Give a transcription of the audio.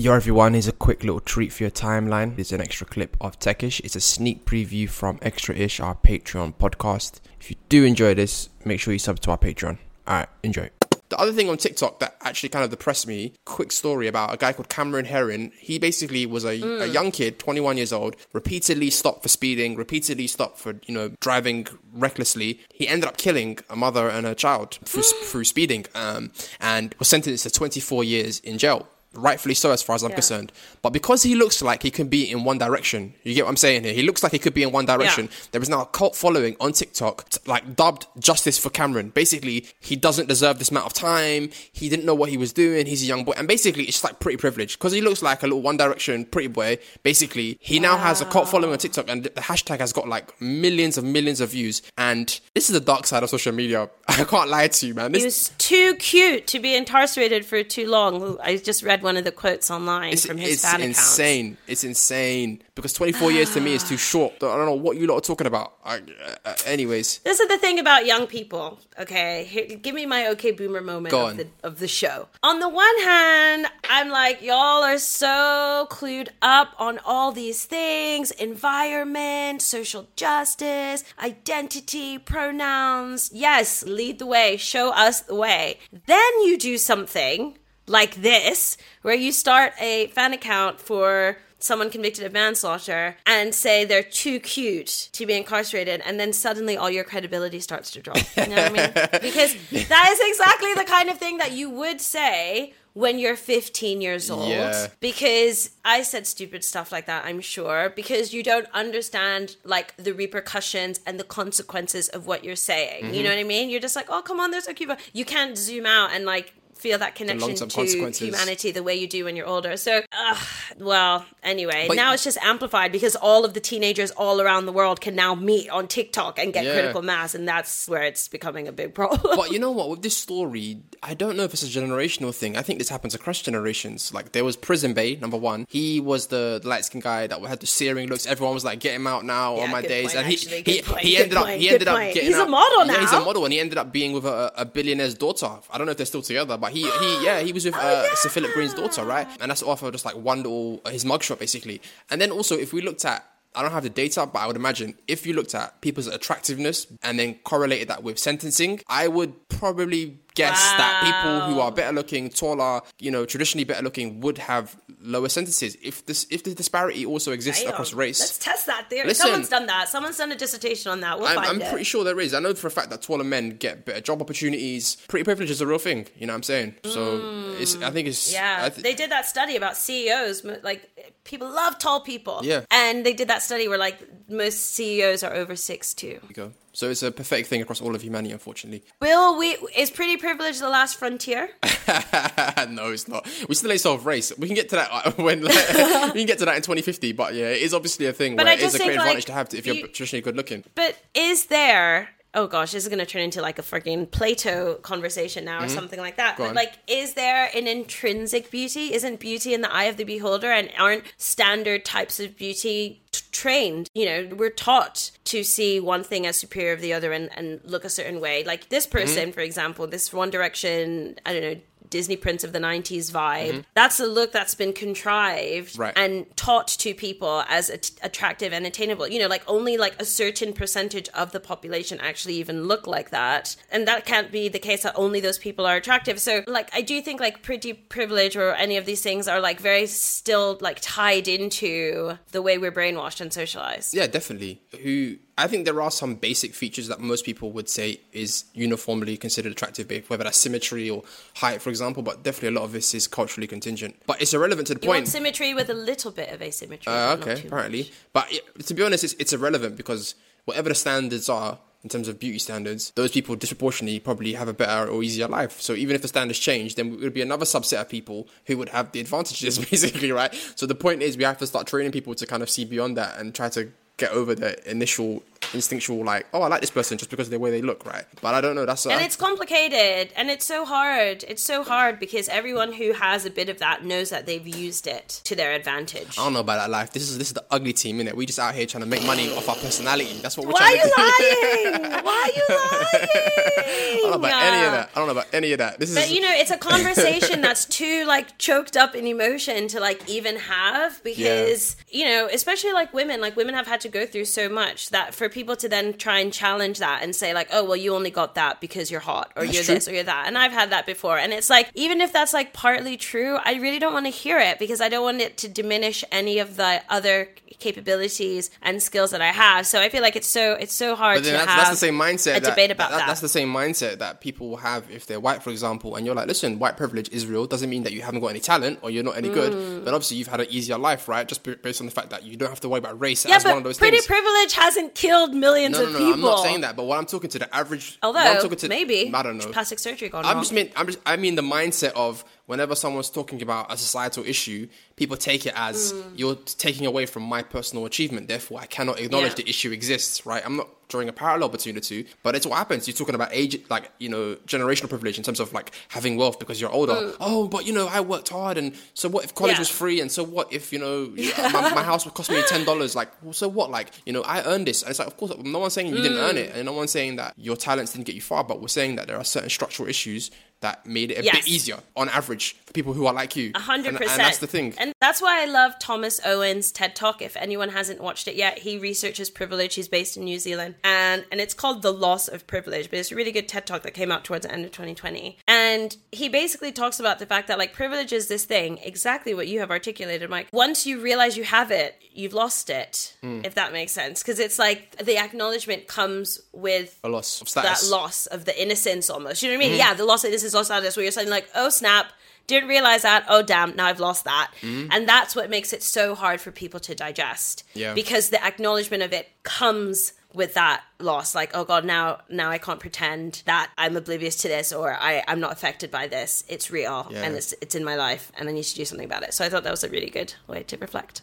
Yo everyone, here's a quick little treat for your timeline. There's an extra clip of Techish. It's a sneak preview from Extra Ish, our Patreon podcast. If you do enjoy this, make sure you sub to our Patreon. Alright, enjoy. The other thing on TikTok that actually kind of depressed me, quick story about a guy called Cameron Herrin. He basically was a, a young kid, 21 years old, repeatedly stopped for speeding, repeatedly stopped for, you know, driving recklessly. He ended up killing a mother and a child through, through speeding um, and was sentenced to 24 years in jail rightfully so as far as I'm Yeah. concerned. But because he looks like he can be in one direction, you get what I'm saying here? He looks like he could be in one direction. There is now a cult following on TikTok, t- like dubbed Justice for Cameron. Basically, he doesn't deserve this amount of time. He didn't know what he was doing. He's a young boy. And basically, it's like pretty privilege. Because he looks like a little one direction pretty boy. Basically, he now has a cult following on TikTok and the hashtag has got like millions of millions of views. And this is the dark side of social media. I can't lie to you, man. This, He was too cute to be incarcerated for too long. I just read one of the quotes online It's, from his it's fan accounts. insane. It's insane because 24 years to me is too short. I don't know what you lot are talking about. I, uh, uh, anyways, This is the thing about young people. Okay, Here, give me my okay boomer moment of the of the show. On the one hand, I'm like, y'all are so clued up on all these things: environment, social justice, identity, pronouns. Yes, lead the way, show us the way. Then you do something like this, where you start a fan account for someone convicted of manslaughter and say they're too cute to be incarcerated, and then suddenly all your credibility starts to drop. You know what I mean? Because that is exactly the kind of thing that you would say when you're 15 years old. Yeah. Because I said stupid stuff like that, I'm sure, because you don't understand like the repercussions and the consequences of what you're saying. Mm-hmm. You know what I mean? You're just like, oh, come on, they're so cute. You can't zoom out and like feel that connection to humanity the way you do when you're older. So, ugh, well, anyway, But- now it's just amplified because all of the teenagers all around the world can now meet on TikTok and get Yeah. critical mass, and that's where it's becoming a big problem. but you know what? With this story, I don't know if it's a generational thing. I think this happens across generations. Like there was Prison Bae, number one. He was the light skinned guy that had the searing looks. Everyone was like, "Get him out now!" Yeah, on my days, point, and he actually. he, point, he ended up he ended up getting He's a out- model Yeah, he's a model, and he ended up being with a, a billionaire's daughter. I don't know if they're still together, but he he yeah he was with Oh, uh, Sir Philip Green's daughter, right? And that's off of just like one little his mugshot basically. And then also if we looked at I don't have the data, but I would imagine if you looked at people's attractiveness and then correlated that with sentencing, I would probably guess that people who are better looking, taller, you know, traditionally better looking would have lower sentences. If this if the disparity also exists Damn. across race. Let's test that theory. Listen. Someone's done that. Someone's done a dissertation on that. We'll I'm, I'm pretty sure there is. I know for a fact that taller men get better job opportunities. Pretty privilege is a real thing. You know what I'm saying? So it's. I think it's. Mm. Yeah, th- they did that study about CEOs. Like people love tall people. Yeah. and they did that study where like most CEOs are over six two. go. So it's a pathetic thing across all of humanity, unfortunately. Will we? Is pretty privilege the last frontier? no, it's not. We still ain't solved race. We can get to that uh, when like, we can get to that in 2050. But yeah, it is obviously a thing But where I it is a great think, advantage like, to have to, if you're you- traditionally good looking. But is there? Oh gosh, this is going to turn into like a freaking Plato conversation now, or something like that. Mm-hmm. Go but on. like, is there an intrinsic beauty? Isn't beauty in the eye of the beholder? And aren't standard types of beauty t- trained? You know, we're taught to see one thing as superior of the other and, and look a certain way. Like this Mm-hmm. person, for example, this One Direction. I don't know. Disney Prince of the 90s vibe. That's a look that's been contrived Mm-hmm. Right. and taught to people as at- attractive and attainable. You know, like only like a certain percentage of the population actually even look like that. And that can't be the case that only those people are attractive. So like I do think like pretty privilege or any of these things are like very still like tied into the way we're brainwashed and socialized. Yeah, definitely. Who I think there are some basic features that most people would say is uniformly considered attractive, whether that's symmetry or height, for example. But definitely a lot of this is culturally contingent. But it's irrelevant to the You want point. symmetry with a little bit of asymmetry. Uh, okay, apparently. much. But it, to be honest, it's, it's irrelevant because whatever the standards are in terms of beauty standards, those people disproportionately probably have a better or easier life. So even if the standards change, then it would be another subset of people who would have the advantages, basically, right? So the point is, we have to start training people to kind of see beyond that and try to get over the initial instinctual like, oh, I like this person just because of the way they look, right? But I don't know. That's and uh, it's complicated and it's so hard it's so hard because everyone who has a bit of that knows that they've used it to their advantage I don't know about that life. This is this is the ugly team, innit? We just out here trying to make money off our personality. That's what we're why are trying you to do. lying why are you lying I don't know about any of that. I don't know about any of that. This is But is you know, it's a conversation that's too like choked up in emotion to like even have because you know, especially like women, like women have had to go through so much that for people to then try and challenge that and say like, oh well, you only got that because you're hot or That's you're true. this or you're that, and I've had that before, and it's like even if that's like partly true, I really don't want to hear it because I don't want it to diminish any of the other capabilities and skills that I have. So I feel like it's so it's so hard But to that's, have that's the same mindset. a that, debate about that. That's the same mindset that people will have if they're white, for example, and you're like, listen, white privilege is real. Doesn't mean that you haven't got any talent or you're not any Mm. good. But obviously, you've had an easier life, right? Just based on the fact that you don't have to worry about race yeah, as one of those pretty things. privilege hasn't killed millions no, no, of no, people. I'm not saying that. But what I'm talking to the average, what I'm Although talking to, maybe I don't know. plastic surgery gone I'm wrong. just mean I'm just I mean the mindset of whenever someone's talking about a societal issue, people take it as Mm. you're taking away from my personal achievement. Therefore, I cannot acknowledge Yeah. the issue exists. Right? I'm not drawing a parallel between the two, but it's what happens. You're talking about age, like you know, generational privilege in terms of like having wealth because you're older. Oh, but you know, I worked hard, and so what if college Mm. Yeah. was free? And so what if you know my, my house would cost me ten dollars? Like, well, so what? Like, you know, I earned this, and it's like, of course, no one's saying you didn't earn Mm. it, and no one's saying that your talents didn't get you far, but we're saying that there are certain structural issues that made it a Yes. bit easier on average for people who are like you. A hundred And- percent. And that's the thing. And that's why I love Thomas Owen's TED Talk. If anyone hasn't watched it yet, he researches privilege. He's based in New Zealand. And and it's called The Loss of Privilege. But it's a really good TED Talk that came out towards the end of 2020. And he basically talks about the fact that like privilege is this thing, exactly what you have articulated, Mike. Once you realize you have it, you've lost it. Hmm. If that makes sense. Because it's like the acknowledgement comes with a loss of that loss of the innocence almost. You know what I mean? Yeah, the loss of innocence, loss of status, where you're saying like, oh snap, didn't realize that. Oh damn, now I've lost that. Mm-hmm. And that's what makes it so hard for people to digest. Yeah. Because the acknowledgement of it comes with that loss. Like, oh god, now now I can't pretend that I'm oblivious to this or I, I'm not affected by this. It's real Yeah. and it's it's in my life and I need to do something about it. So I thought that was a really good way to reflect.